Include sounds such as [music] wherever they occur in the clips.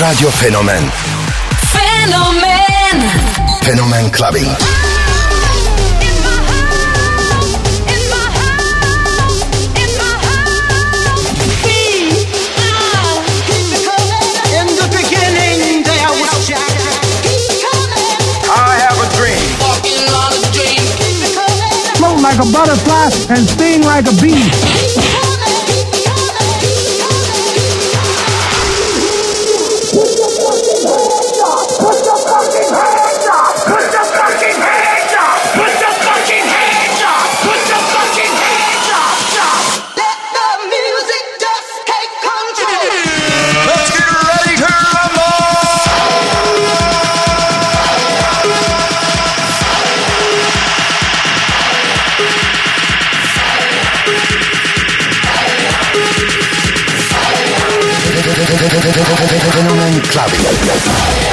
Radio Fenomen Fenomen Fenomen Clubbing. In the beginning, there. I have a dream. float like a butterfly and sting like a bee. Fenomen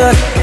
pressure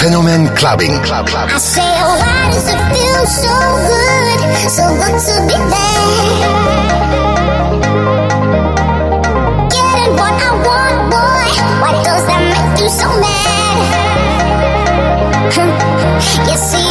clubbing. Club, club. I say, oh, why does it feel so good, so good to be there? Getting what I want, boy. Why does that make you so mad? [laughs] you see,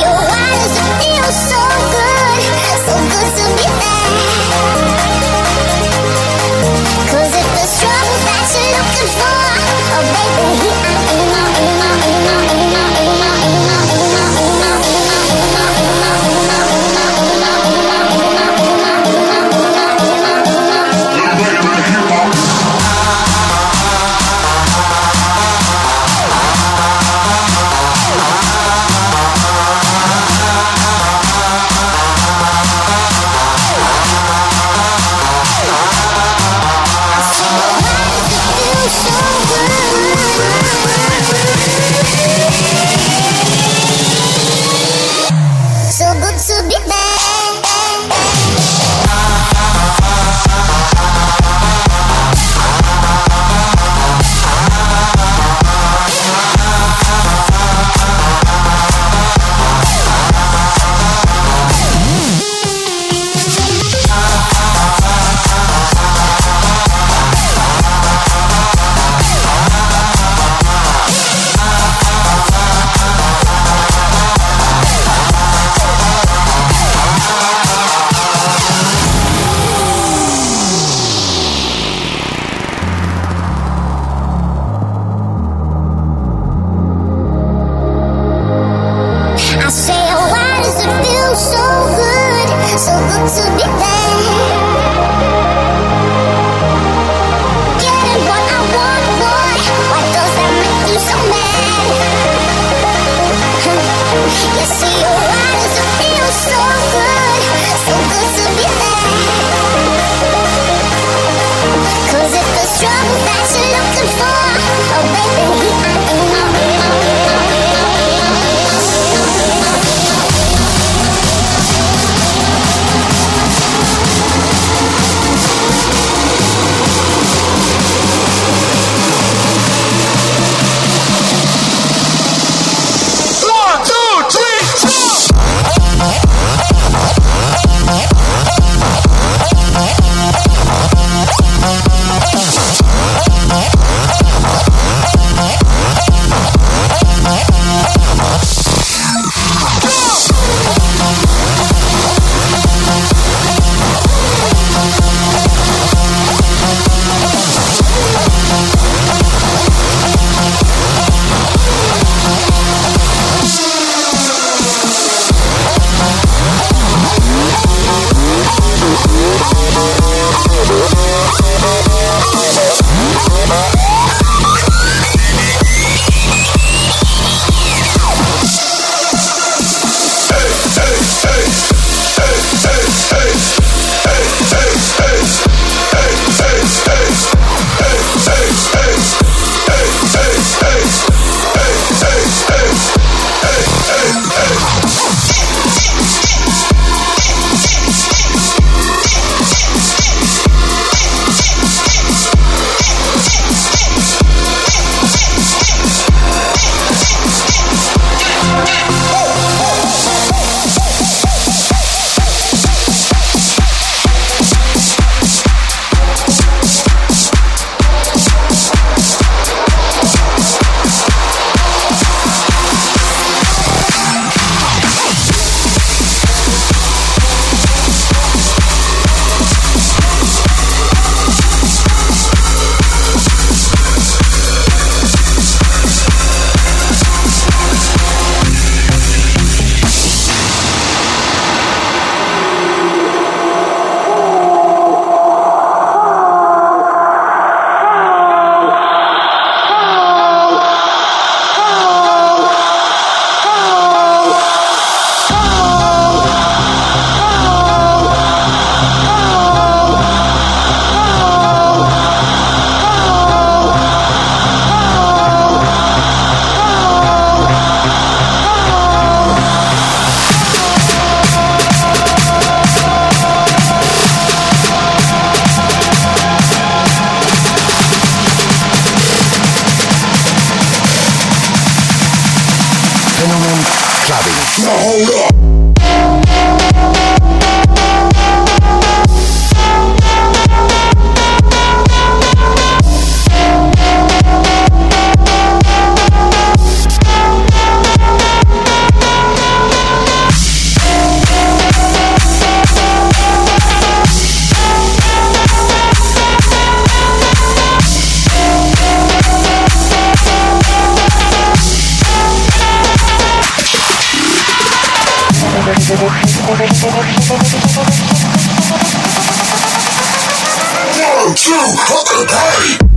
One, two, and party.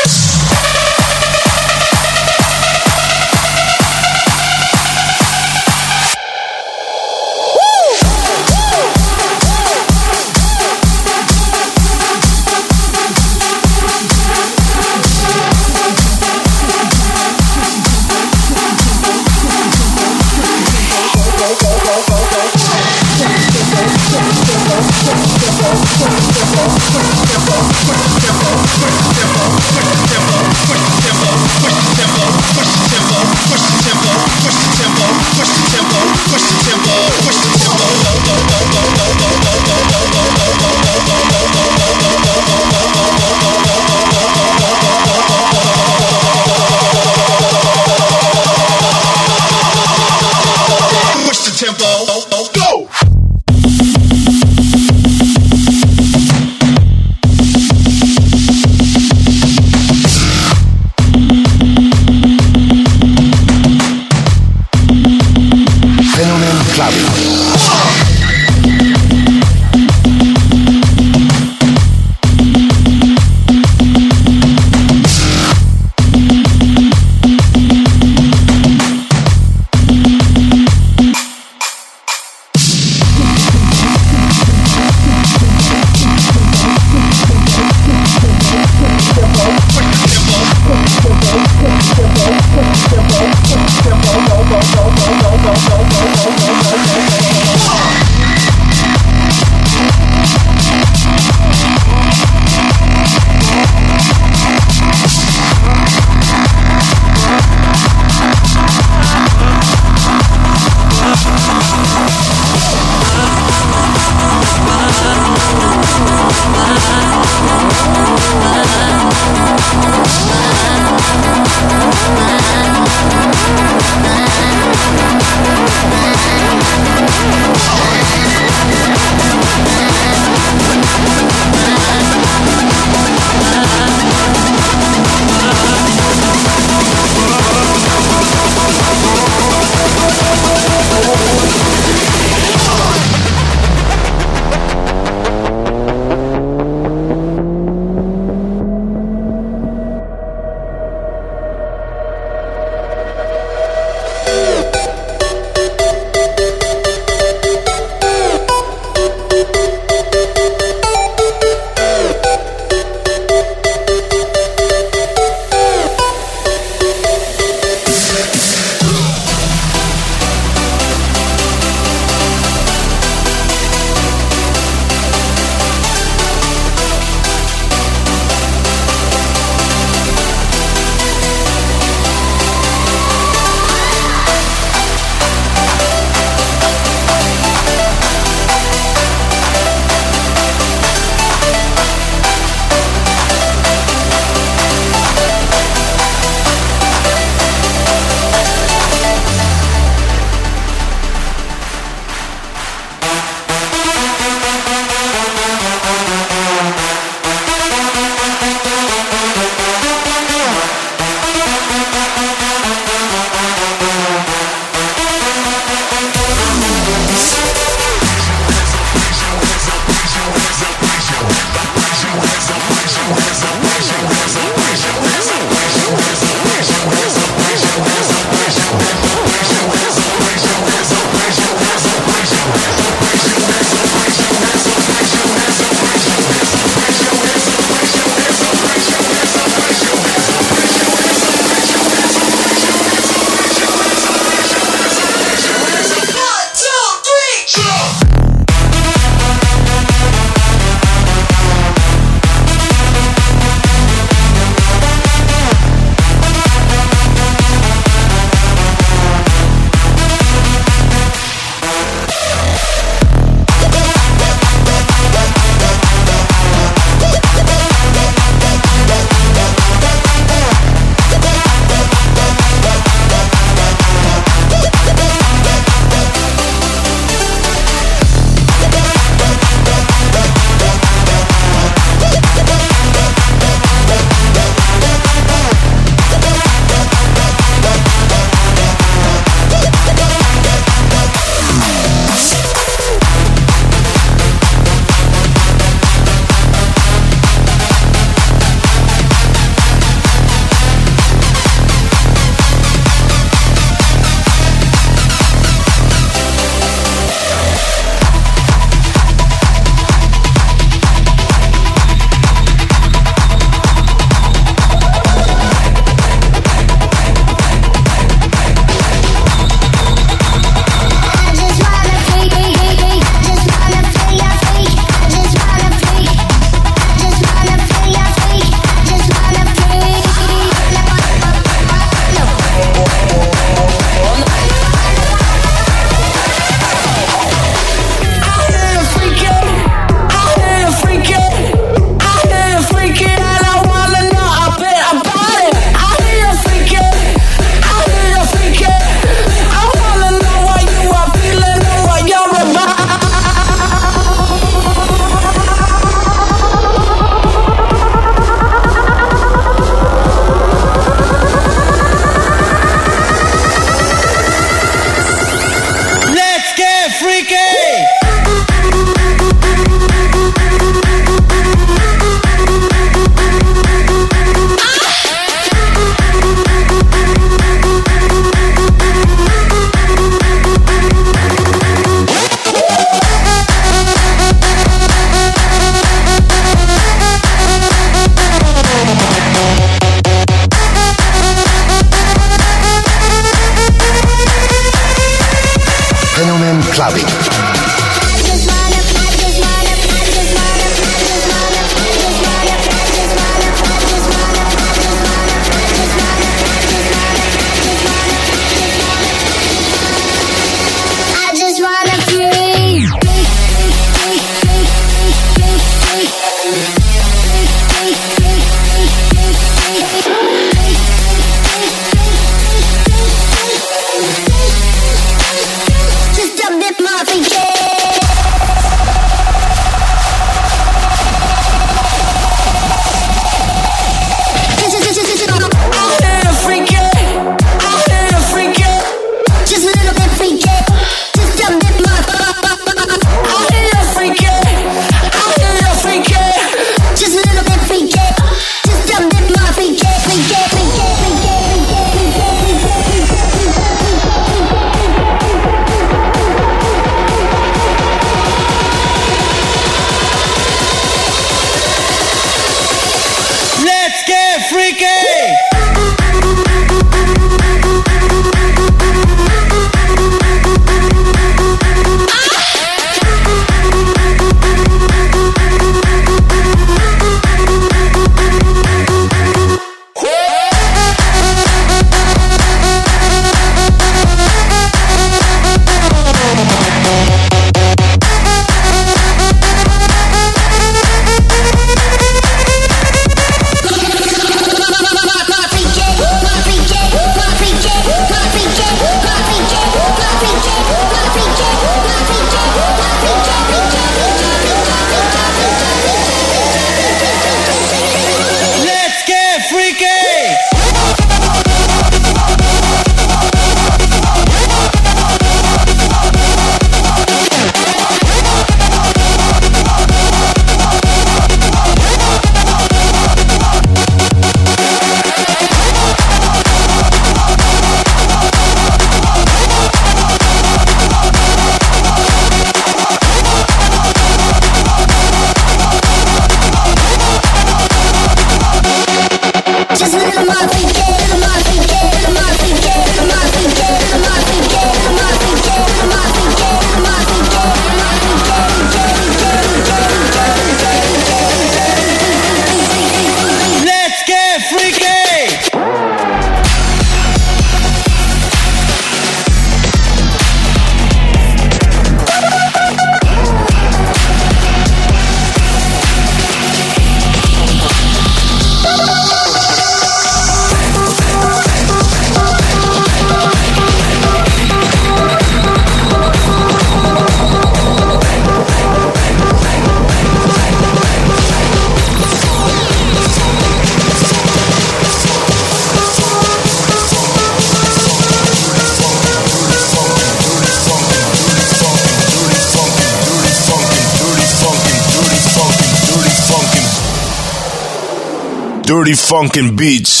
Funkin' beats.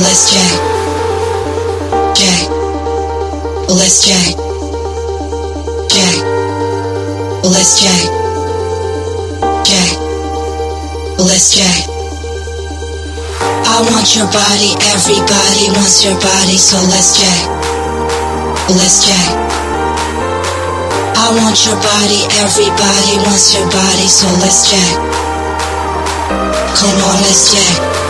Bless J. J. Bless J. J. Bless Let's Bless I want your body, everybody wants your body, so let's J. Bless I want your body, everybody wants your body, so let's J. Come on, let's check.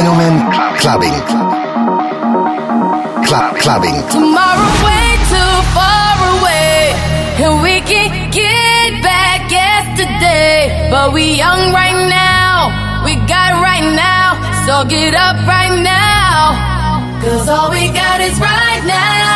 Fenomen Clubbing. Club Clubbing. Tomorrow way too far away, and we can get back yesterday. But we young right now, we got right now, so get up right now. Cause all we got is right now.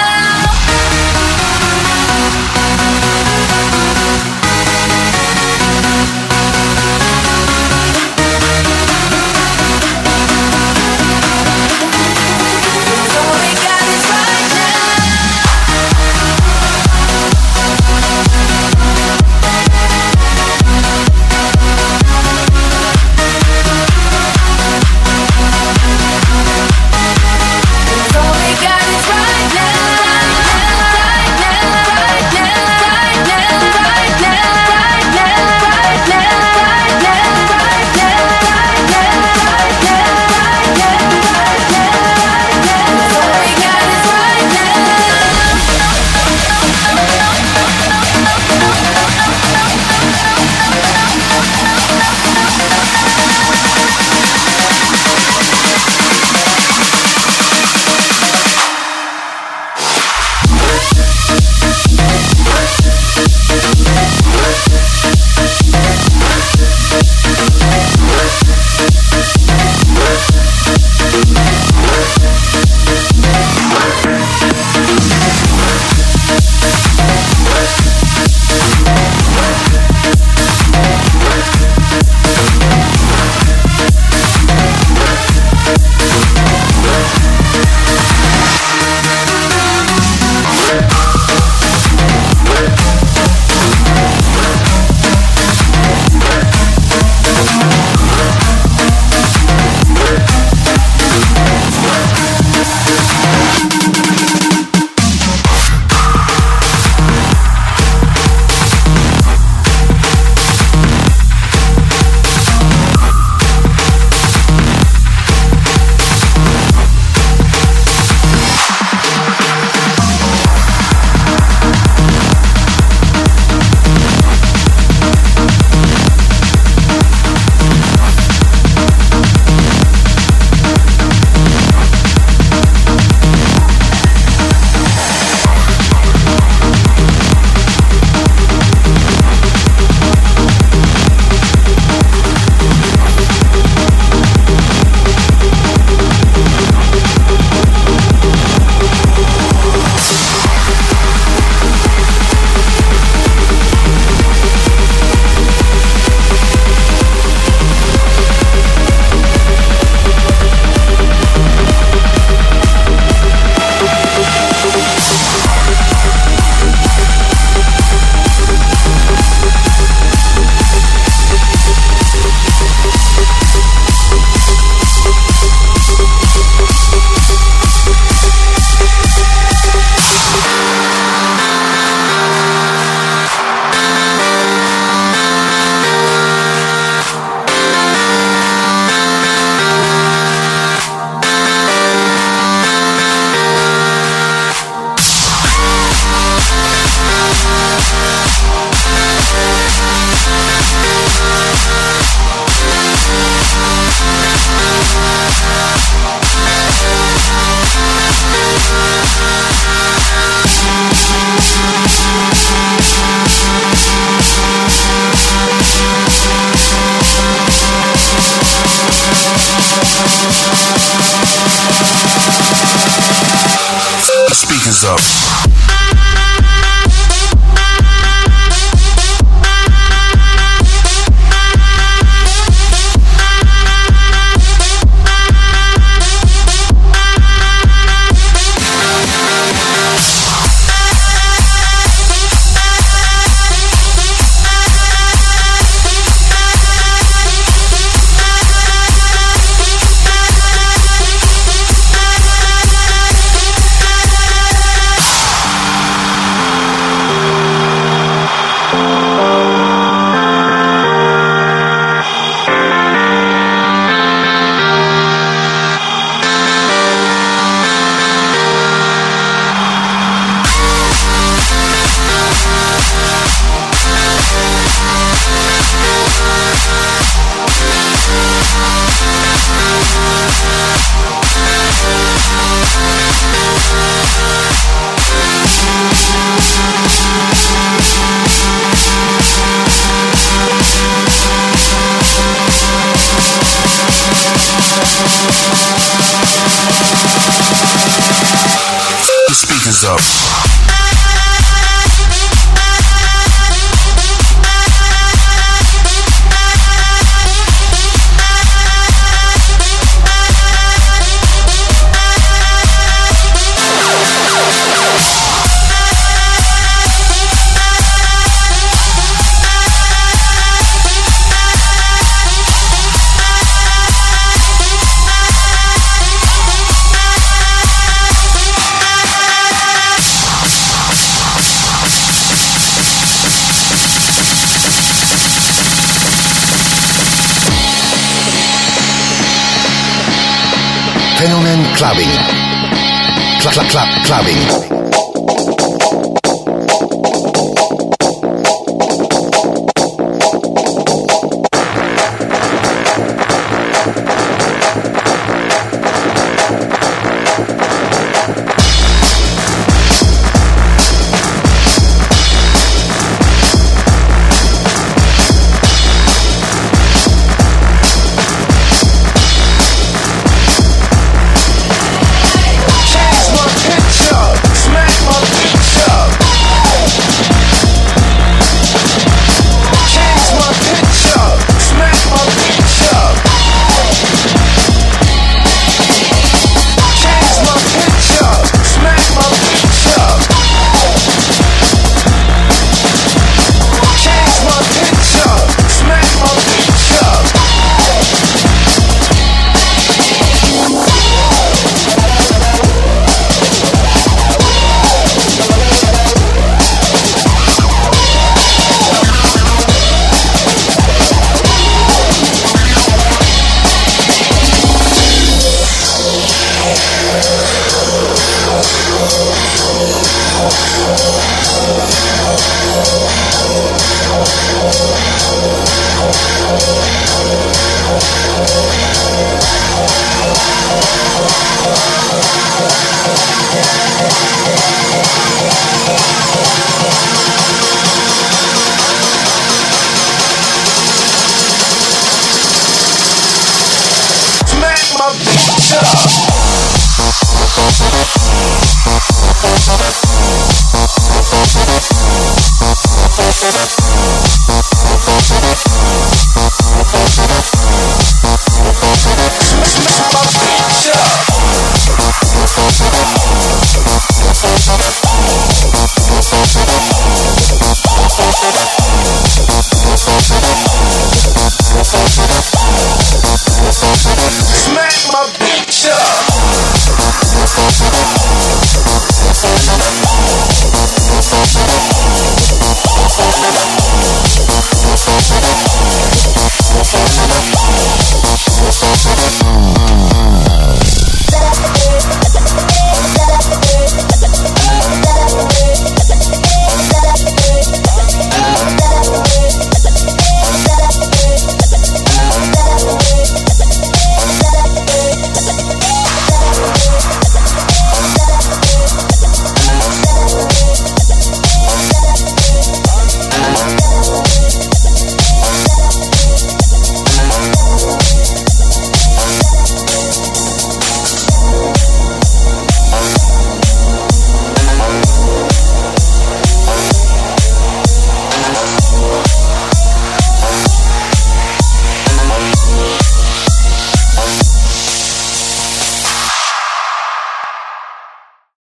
Fenomen Clubbing. Cl- cl- cl- clubbing.